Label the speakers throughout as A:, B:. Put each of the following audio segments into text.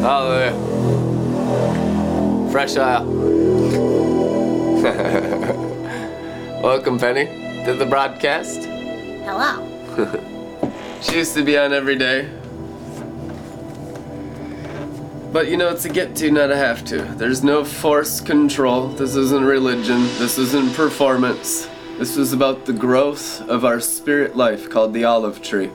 A: Oh, Hallelujah. Fresh aisle. Welcome, Penny, to the broadcast.
B: Hello.
A: She used to be on every day. But you know, it's a get to, not a have to. There's no force control. This isn't religion. This isn't performance. This is about the growth of our spirit life called the olive tree.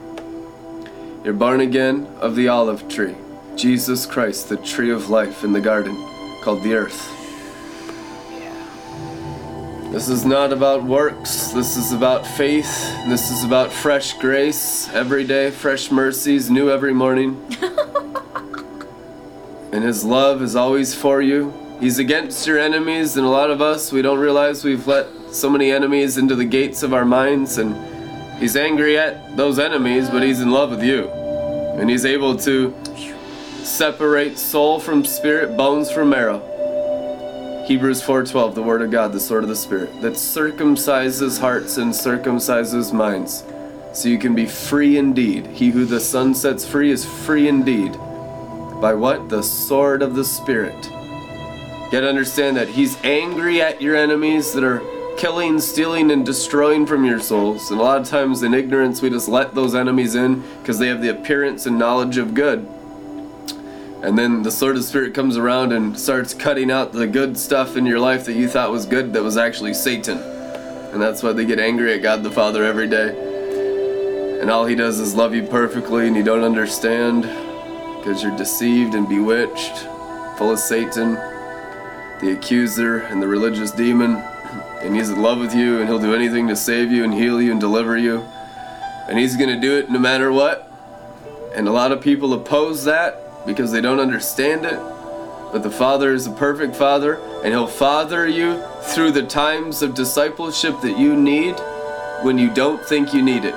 A: You're born again of the olive tree. Jesus Christ, the tree of life in the garden called the earth. This is not about works. This is about faith. This is about fresh grace every day, fresh mercies, new every morning. and His love is always for you. He's against your enemies, and a lot of us, we don't realize we've let so many enemies into the gates of our minds, and He's angry at those enemies, but He's in love with you. And He's able to separate soul from spirit, bones from marrow. Hebrews 4:12, the word of God, the sword of the spirit, that circumcises hearts and circumcises minds, so you can be free indeed. He who the Son sets free is free indeed. By what? The sword of the spirit. Gotta understand that he's angry at your enemies that are killing, stealing, and destroying from your souls. And a lot of times in ignorance we just let those enemies in because they have the appearance and knowledge of good. And then the sword of spirit comes around and starts cutting out the good stuff in your life that you thought was good that was actually Satan. And that's why they get angry at God the Father every day. And all he does is love you perfectly and you don't understand because you're deceived and bewitched, full of Satan, the accuser and the religious demon. And he's in love with you and he'll do anything to save you and heal you and deliver you. And he's going to do it no matter what. And a lot of people oppose that because they don't understand it. But the Father is a perfect Father, and He'll father you through the times of discipleship that you need when you don't think you need it.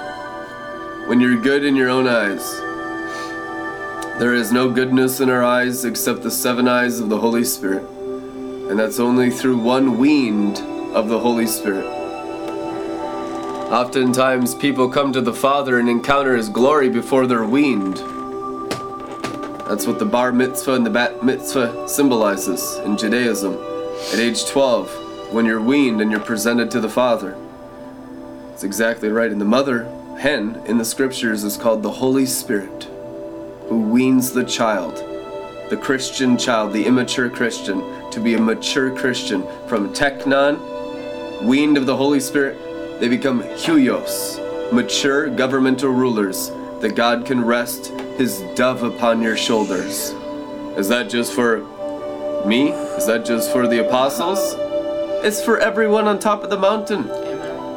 A: When you're good in your own eyes. There is no goodness in our eyes except the seven eyes of the Holy Spirit. And that's only through one weaned of the Holy Spirit. Oftentimes, people come to the Father and encounter His glory before they're weaned. That's what the bar mitzvah and the bat mitzvah symbolizes in Judaism. At age 12, when you're weaned and you're presented to the Father. It's exactly right. And the mother hen in the scriptures is called the Holy Spirit, who weans the child, the Christian child, the immature Christian, to be a mature Christian. From teknon, weaned of the Holy Spirit, they become huios, mature governmental rulers that God can rest his dove upon your shoulders. Is that just for me? Is that just for the apostles? It's for everyone on top of the mountain.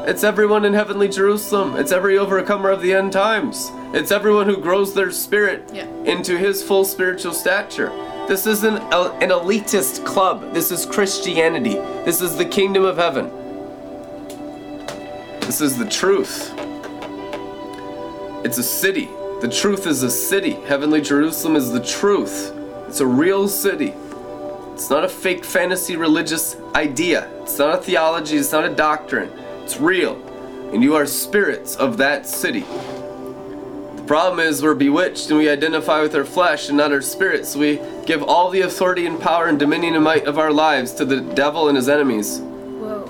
A: It's everyone in heavenly Jerusalem. It's every overcomer of the end times. It's everyone who grows their spirit
B: Yeah.
A: into his full spiritual stature. This isn't a- an elitist club. This is Christianity. This is the kingdom of heaven. This is the truth. It's a city. The truth is a city. Heavenly Jerusalem is the truth. It's a real city. It's not a fake fantasy religious idea. It's not a theology. It's not a doctrine. It's real. And you are spirits of that city. The problem is we're bewitched and we identify with our flesh and not our spirits. so we give all the authority and power and dominion and might of our lives to the devil and his enemies.
B: Whoa.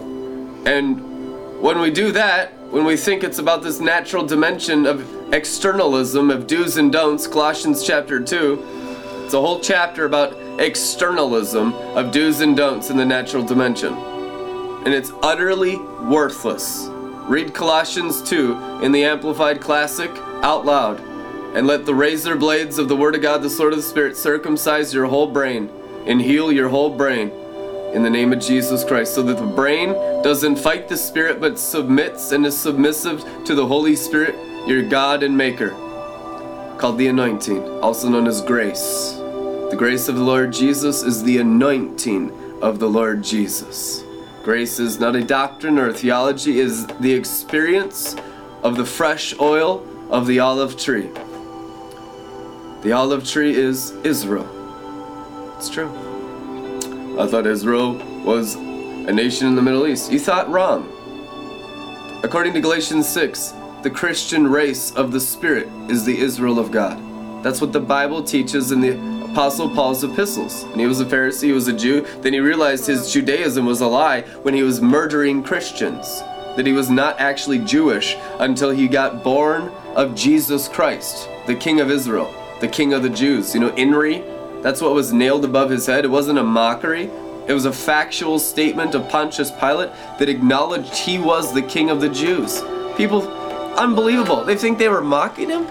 A: And when we do that, when we think it's about this natural dimension of externalism, of do's and don'ts, Colossians chapter 2, it's a whole chapter about externalism of do's and don'ts in the natural dimension. And it's utterly worthless. Read Colossians 2 in the Amplified Classic out loud. And let the razor blades of the Word of God, the sword of the Spirit, circumcise your whole brain and heal your whole brain in the name of Jesus Christ, so that the brain doesn't fight the Spirit but submits and is submissive to the Holy Spirit, your God and Maker, called the anointing, also known as grace. The grace of the Lord Jesus is the anointing of the Lord Jesus. Grace is not a doctrine or a theology, it is the experience of the fresh oil of the olive tree. The olive tree is Israel. It's true. I thought Israel was a nation in the Middle East. You thought wrong. According to Galatians 6, the Christian race of the Spirit is the Israel of God. That's what the Bible teaches, in the Apostle Paul's epistles. And he was a Pharisee, he was a Jew. Then he realized his Judaism was a lie when he was murdering Christians, that he was not actually Jewish until he got born of Jesus Christ, the King of Israel, the King of the Jews. You know, Inri, that's what was nailed above his head. It wasn't a mockery, it was a factual statement of Pontius Pilate that acknowledged he was the king of the Jews. People, unbelievable. They think they were mocking him?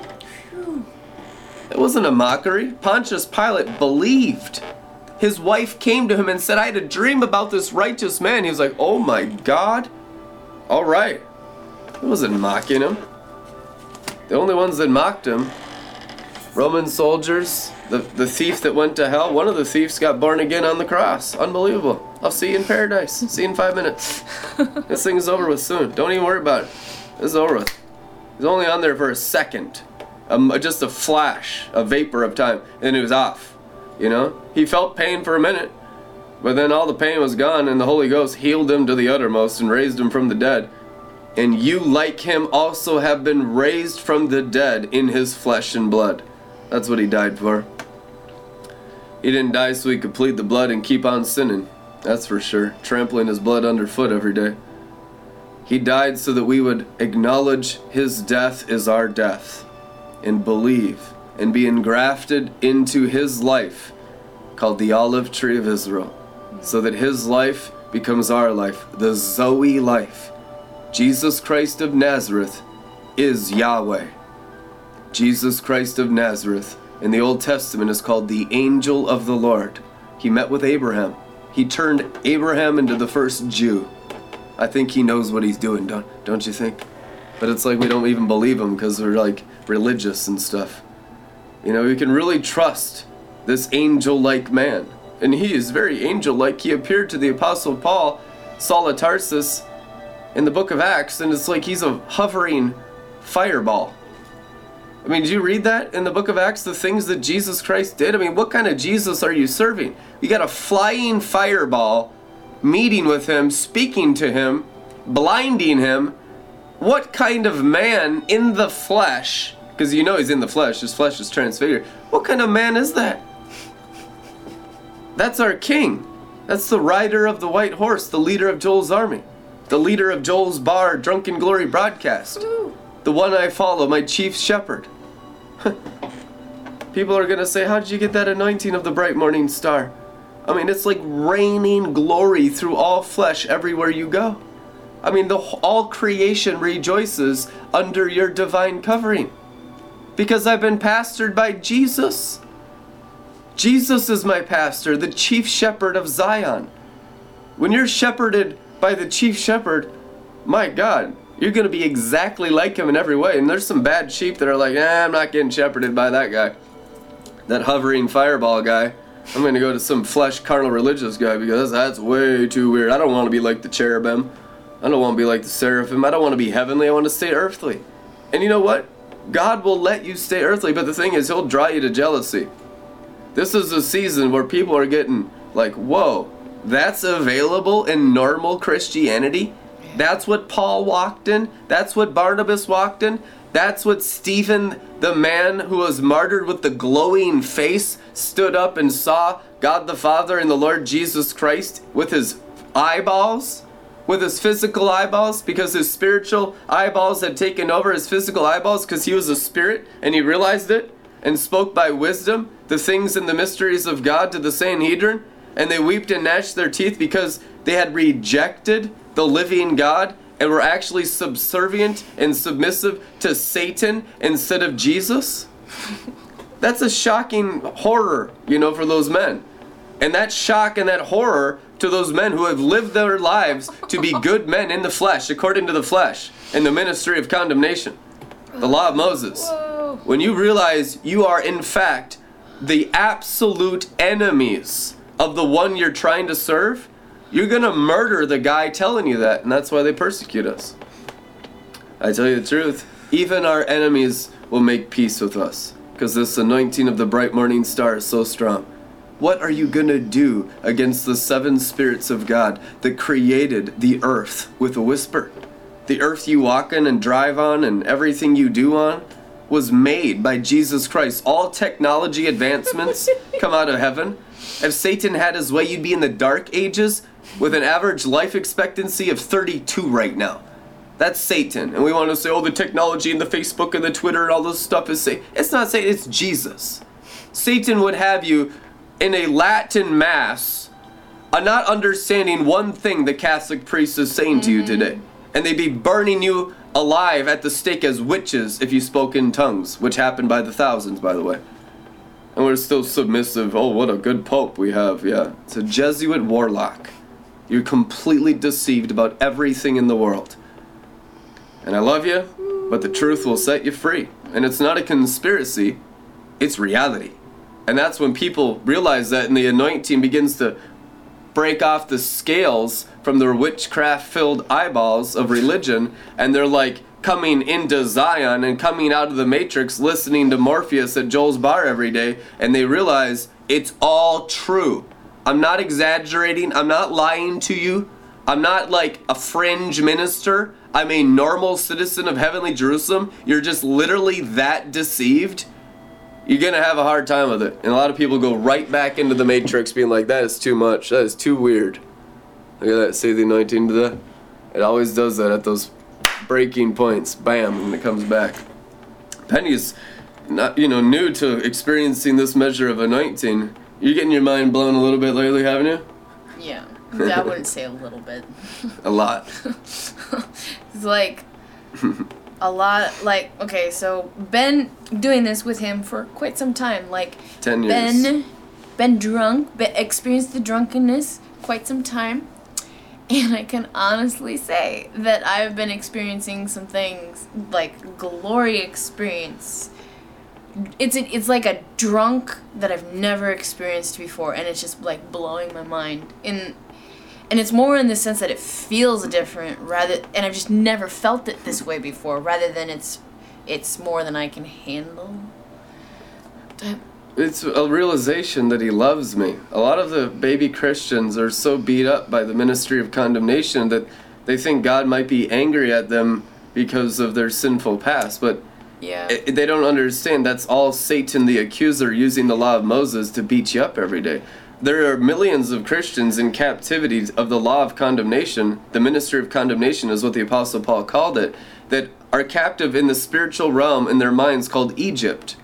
A: It wasn't a mockery. Pontius Pilate believed. His wife came to him and said, I had a dream about this righteous man. He was like, Oh my God. All right. It wasn't mocking him. The only ones that mocked him, Roman soldiers, the, the thief that went to hell, one of the thieves got born again on the cross. Unbelievable. I'll see you in paradise. See you in five minutes. this thing is over with soon. Don't even worry about it. This is over with. He's only on there for a second. Um, just a flash, a vapor of time, and it was off. You know? He felt pain for a minute, but then all the pain was gone, and the Holy Ghost healed him to the uttermost and raised him from the dead. And you, like him, also have been raised from the dead in his flesh and blood. That's what he died for. He didn't die so he could plead the blood and keep on sinning. That's for sure. Trampling his blood underfoot every day. He died so that we would acknowledge his death is our death and believe and be engrafted into his life called the olive tree of Israel so that his life becomes our life, the Zoe life. Jesus Christ of Nazareth is Yahweh. Jesus Christ of Nazareth in the Old Testament is called the angel of the Lord. He met with Abraham. He turned Abraham into the first Jew. I think he knows what he's doing, don't don't you think? But it's like we don't even believe him because we're like religious and stuff. You know, we can really trust this angel-like man. And he is very angel-like. He appeared to the apostle Paul, Saul of Tarsus, in the book of Acts, and it's like he's a hovering fireball. I mean, did you read that in the book of Acts? The things that Jesus Christ did? I mean, what kind of Jesus are you serving? You got a flying fireball meeting with him, speaking to him, blinding him. What kind of man in the flesh? Because you know he's in the flesh, his flesh is transfigured. What kind of man is that? That's our king. That's the rider of the white horse, the leader of Joel's army, the leader of Joel's bar, Drunken Glory broadcast, the one I follow, my chief shepherd. People are going to say, How did you get that anointing of the bright morning star? I mean, it's like raining glory through all flesh everywhere you go. I mean, the all creation rejoices under your divine covering because I've been pastored by Jesus. Jesus is my pastor, the chief shepherd of Zion. When you're shepherded by the chief shepherd, my God, you're going to be exactly like him in every way. And there's some bad sheep that are like, eh, I'm not getting shepherded by that guy. That hovering fireball guy. I'm to go to some flesh carnal religious guy because that's way too weird. I don't want to be like the cherubim. I don't want to be like the seraphim. I don't want to be heavenly. I want to stay earthly. And you know what? God will let you stay earthly, but the thing is, He'll draw you to jealousy. This is a season where people are getting like, whoa, that's available in normal Christianity? That's what Paul walked in. That's what Barnabas walked in. That's what Stephen, the man who was martyred with the glowing face, stood up and saw God the Father and the Lord Jesus Christ with his eyeballs, with his physical eyeballs, because his spiritual eyeballs had taken over his physical eyeballs because he was a spirit and he realized it and spoke by wisdom the things and the mysteries of God to the Sanhedrin. And they wept and gnashed their teeth because they had rejected the living God and we were actually subservient and submissive to Satan instead of Jesus? That's a shocking horror, you know, for those men. And that shock and that horror to those men who have lived their lives to be good men in the flesh, according to the flesh, in the ministry of condemnation, the law of Moses.
B: Whoa.
A: When you realize you are, in fact, the absolute enemies of the one you're trying to serve, you're gonna murder the guy telling you that, and that's why they persecute us. I tell you the truth, even our enemies will make peace with us, because this anointing of the bright morning star is so strong. What are you gonna do against the seven spirits of God that created the earth with a whisper? The earth you walk in and drive on and everything you do on? Was made by Jesus Christ. All technology advancements come out of heaven. If Satan had his way, you'd be in the dark ages with an average life expectancy of 32 right now. That's Satan. And we want to say, oh, the technology and the Facebook and the Twitter and all this stuff is Satan. It's not Satan, it's Jesus. Satan would have you in a Latin mass, uh, not understanding one thing the Catholic priest is saying to you today. And they'd be burning you alive at the stake as witches if you spoke in tongues, which happened by the thousands, by the way. And we're still submissive. Oh, what a good pope we have. Yeah. It's a Jesuit warlock. You're completely deceived about everything in the world. And I love you, but the truth will set you free. And it's not a conspiracy, it's reality. And that's when people realize that and the anointing begins to break off the scales from their witchcraft filled eyeballs of religion and they're like coming into Zion and coming out of the matrix listening to Morpheus at Joel's bar every day and they realize it's all true. I'm not exaggerating, I'm not lying to you. I'm not like a fringe minister. I'm a normal citizen of heavenly Jerusalem. You're just literally that deceived. You're gonna have a hard time with it. And a lot of people go right back into the matrix being like, that is too much. That is too weird. Look at that. See the anointing to that? It always does that at those breaking points. Bam, and it comes back. Penny's not, you know, new to experiencing this measure of anointing. You're getting your mind blown a little bit lately, haven't you?
B: Yeah. I wouldn't say a little bit.
A: A lot.
B: It's like a lot like okay, so been doing this with him for quite some time. Like
A: Ten years.
B: been been drunk, been experienced the drunkenness quite some time. And I can honestly say that I've been experiencing some things like glory experience. It's a, it's like a drunk that I've never experienced before, and it's just like blowing my mind. In and it's more in the sense that it feels different rather, and I've just never felt it this way before. Rather than it's it's more than I can handle. Type-
A: It's a realization that he loves me. A lot of the baby Christians are so beat up by the ministry of condemnation that they think God might be angry at them because of their sinful past, but
B: Yeah.
A: i- they don't understand that's all Satan the accuser using the law of Moses to beat you up every day. There are millions of Christians in captivity of the law of condemnation. The ministry of condemnation is what the Apostle Paul called it, that are captive in the spiritual realm in their minds called Egypt.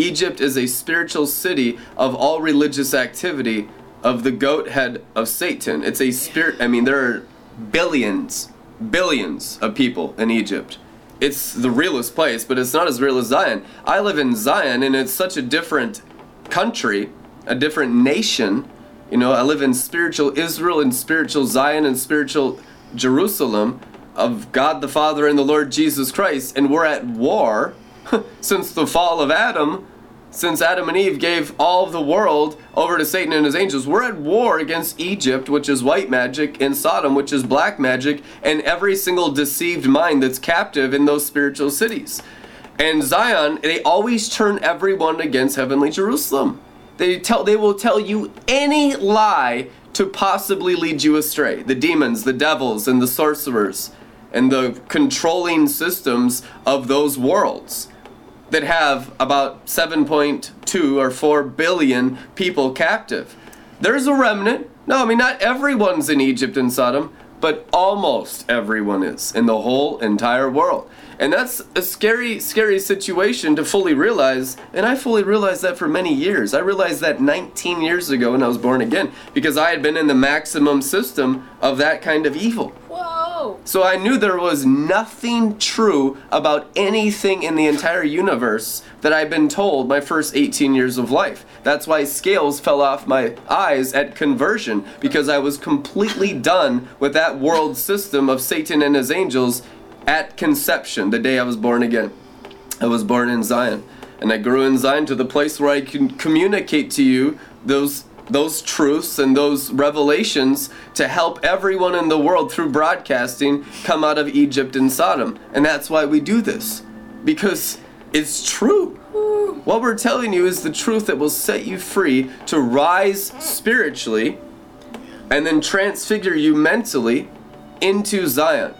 A: Egypt is a spiritual city of all religious activity of the goat head of Satan. It's a spirit, I mean, there are billions, billions of people in Egypt. It's the realest place, but it's not as real as Zion. I live in Zion, and it's such a different country, a different nation. You know, I live in spiritual Israel and spiritual Zion and spiritual Jerusalem of God the Father and the Lord Jesus Christ, and we're at war since the fall of Adam, since Adam and Eve gave all of the world over to Satan and his angels, we're at war against Egypt, which is white magic, and Sodom, which is black magic, and every single deceived mind that's captive in those spiritual cities. And Zion, they always turn everyone against heavenly Jerusalem. They tell they will tell you any lie to possibly lead you astray. The demons, the devils, and the sorcerers, and the controlling systems of those worlds that have about 7.2 or 4 billion people captive. There's a remnant. No, I mean, not everyone's in Egypt and Sodom, but almost everyone is in the whole entire world. And that's a scary, scary situation to fully realize. And I fully realized that for many years. I realized that 19 years ago when I was born again because I had been in the maximum system of that kind of evil.
B: Whoa. Oh.
A: So I knew there was nothing true about anything in the entire universe that I'd been told my first 18 years of life. That's why scales fell off my eyes at conversion because I was completely done with that world system of Satan and his angels at conception, the day I was born again. I was born in Zion, and I grew in Zion to the place where I can communicate to you those those truths and those revelations to help everyone in the world through broadcasting come out of Egypt and Sodom. And that's why we do this. Because it's true. What we're telling you is the truth that will set you free to rise spiritually and then transfigure you mentally into Zion.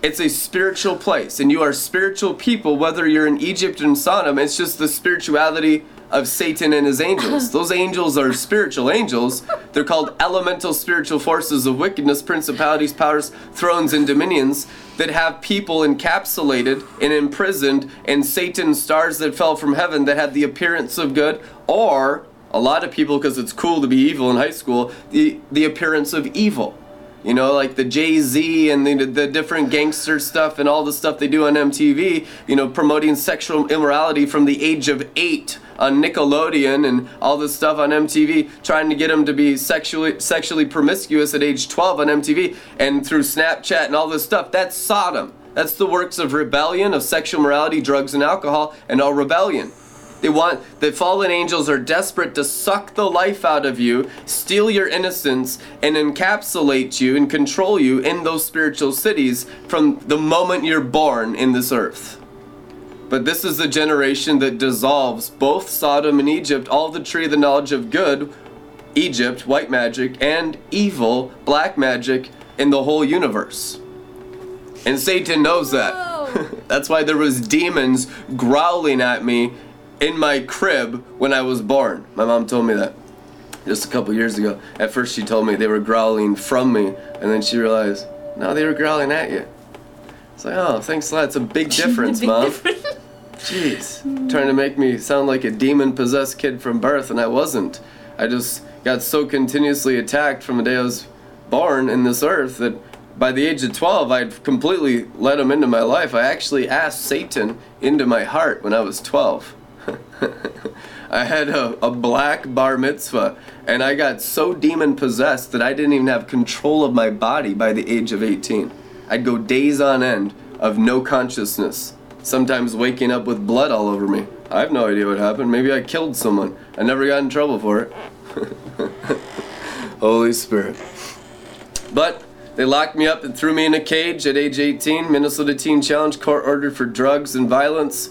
A: It's a spiritual place, and you are spiritual people, whether you're in Egypt and Sodom. It's just the spirituality of Satan and his angels. Those angels are spiritual angels. They're called elemental spiritual forces of wickedness, principalities, powers, thrones, and dominions that have people encapsulated and imprisoned and Satan stars that fell from heaven that had the appearance of good, or a lot of people, because it's cool to be evil in high school, the, the appearance of evil. You know, like the Jay Z and the, the different gangster stuff and all the stuff they do on MTV, you know, promoting sexual immorality from the age of eight on Nickelodeon and all this stuff on MTV, trying to get them to be sexually sexually promiscuous at age 12 on MTV and through Snapchat and all this stuff. That's Sodom. That's the works of rebellion, of sexual morality, drugs, and alcohol, and all rebellion. They want the fallen angels are desperate to suck the life out of you, steal your innocence, and encapsulate you and control you in those spiritual cities from the moment you're born in this earth. But this is the generation that dissolves both Sodom and Egypt, all the tree of the knowledge of good, Egypt, white magic, and evil, black magic, in the whole universe. And Satan knows that. That's why there was demons growling at me in my crib when I was born. My mom told me that just a couple years ago. At first, she told me they were growling from me, and then she realized, no, they were growling at you. It's like, oh, thanks a lot. It's a big difference,
B: Big
A: mom.
B: difference.
A: Jeez, trying to make me sound like a demon possessed kid from birth, and I wasn't. I just got so continuously attacked from the day I was born in this earth that by the age of 12, I'd completely let him into my life. I actually asked Satan into my heart when I was 12. I had a, a black bar mitzvah, and I got so demon possessed that I didn't even have control of my body by the age of 18. I'd go days on end of no consciousness, sometimes waking up with blood all over me. I have no idea what happened. Maybe I killed someone. I never got in trouble for it. Holy Spirit. But they locked me up and threw me in a cage at age 18. Minnesota Teen Challenge court ordered for drugs and violence.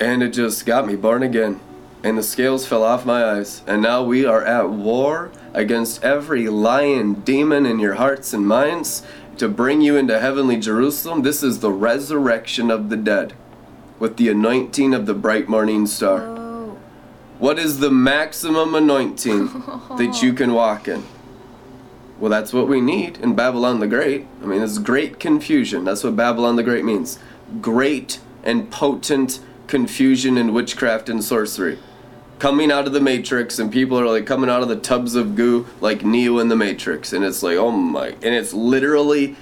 A: And it just got me born again. And the scales fell off my eyes. And now we are at war against every lion demon in your hearts and minds to bring you into heavenly Jerusalem. This is the resurrection of the dead with the anointing of the bright morning star.
B: Oh.
A: What is the maximum anointing that you can walk in? Well, that's what we need in Babylon the Great. I mean, it's great confusion. That's what Babylon the Great means. Great and potent confusion and witchcraft and sorcery. Coming out of the Matrix, and people are like coming out of the tubs of goo like Neo in the Matrix. And it's like, oh my. And it's literally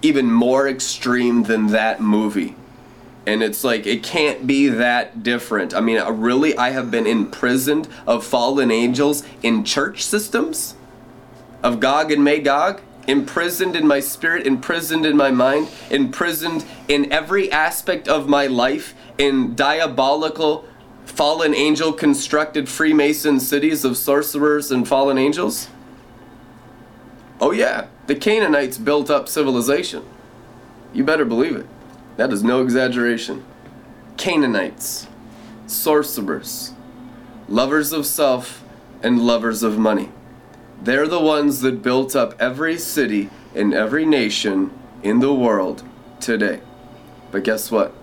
A: even more extreme than that movie and it's like it can't be that different. I mean, uh, really, I have been imprisoned of fallen angels in church systems, of Gog and Magog, imprisoned in my spirit, imprisoned in my mind, imprisoned in every aspect of my life in diabolical, fallen angel constructed Freemason cities of sorcerers and fallen angels. Oh yeah, the Canaanites built up civilization. You better believe it. That is no exaggeration. Canaanites, sorcerers, lovers of self, and lovers of money. They're the ones that built up every city and every nation in the world today. But guess what?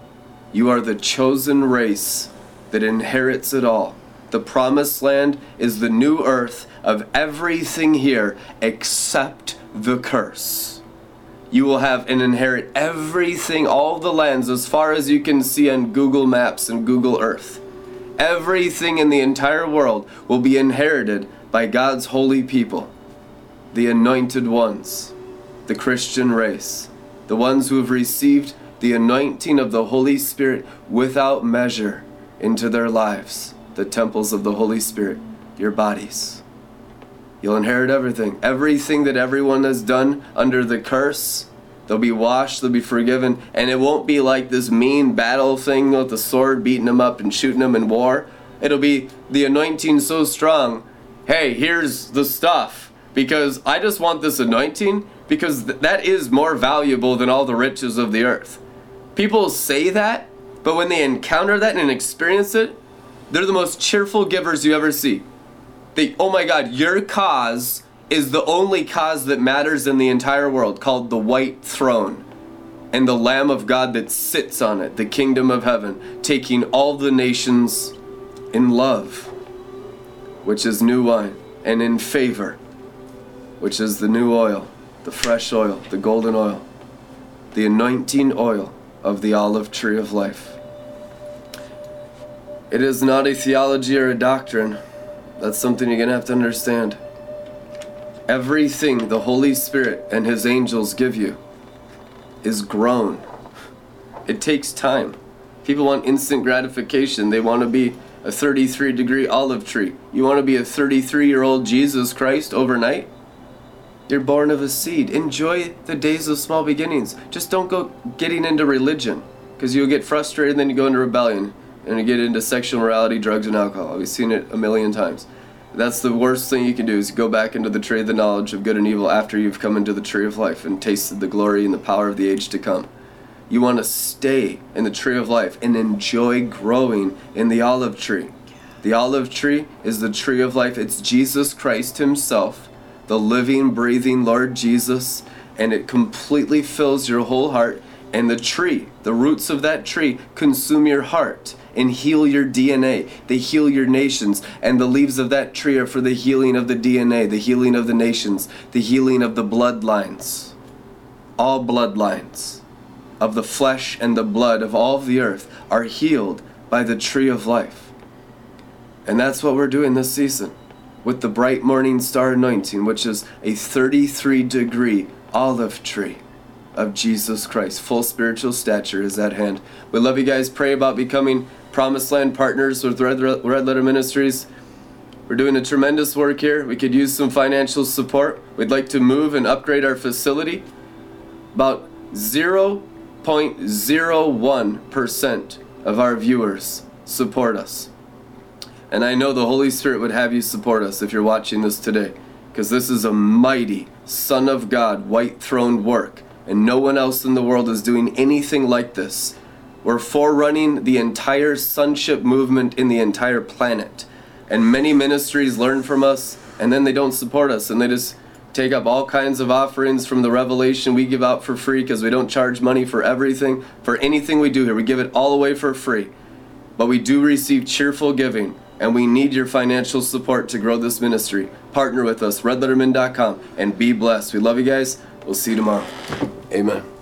A: You are the chosen race that inherits it all. The promised land is the new earth of everything here except the curse you will have and inherit everything, all the lands as far as you can see on Google Maps and Google Earth. Everything in the entire world will be inherited by God's holy people, the anointed ones, the Christian race, the ones who have received the anointing of the Holy Spirit without measure into their lives, the temples of the Holy Spirit, your bodies. You'll inherit everything. Everything that everyone has done under the curse, they'll be washed, they'll be forgiven, and it won't be like this mean battle thing with the sword beating them up and shooting them in war. It'll be the anointing so strong. Hey, here's the stuff. Because I just want this anointing because th- that is more valuable than all the riches of the earth. People say that, but when they encounter that and experience it, they're the most cheerful givers you ever see they, oh my God, your cause is the only cause that matters in the entire world, called the White Throne. and the Lamb of God that sits on it, the kingdom of heaven, taking all the nations in love, which is new wine, and in favor, which is the new oil, the fresh oil, the golden oil, the anointing oil of the olive tree of life. It is not a theology or a doctrine. That's something you're going to have to understand. Everything the Holy Spirit and His angels give you is grown. It takes time. People want instant gratification. They want to be a 33 degree olive tree. You want to be a 33 year old Jesus Christ overnight? You're born of a seed. Enjoy the days of small beginnings. Just don't go getting into religion because you'll get frustrated and then you go into rebellion and you get into sexual morality, drugs, and alcohol. We've seen it a million times. That's the worst thing you can do is go back into the tree of the knowledge of good and evil after you've come into the tree of life and tasted the glory and the power of the age to come. You want to stay in the tree of life and enjoy growing in the olive tree. The olive tree is the tree of life. It's Jesus Christ Himself, the living, breathing Lord Jesus, and it completely fills your whole heart. And the tree, the roots of that tree, consume your heart and heal your DNA. They heal your nations. And the leaves of that tree are for the healing of the DNA, the healing of the nations, the healing of the bloodlines. All bloodlines of the flesh and the blood of all of the earth are healed by the tree of life. And that's what we're doing this season with the bright morning star anointing, which is a 33 degree olive tree of Jesus Christ. Full spiritual stature is at hand. We love you guys. Pray about becoming Promised Land partners with Red, Red Letter Ministries. We're doing a tremendous work here. We could use some financial support. We'd like to move and upgrade our facility. About 0.01% of our viewers support us. And I know the Holy Spirit would have you support us if you're watching this today, because this is a mighty Son of God, white throne work, and no one else in the world is doing anything like this. We're forerunning the entire sonship movement in the entire planet. And many ministries learn from us and then they don't support us and they just take up all kinds of offerings from the revelation we give out for free because we don't charge money for everything, for anything we do here. We give it all away for free. But we do receive cheerful giving and we need your financial support to grow this ministry. Partner with us, redlettermin.com, and be blessed. We love you guys. We'll see you tomorrow. Amen.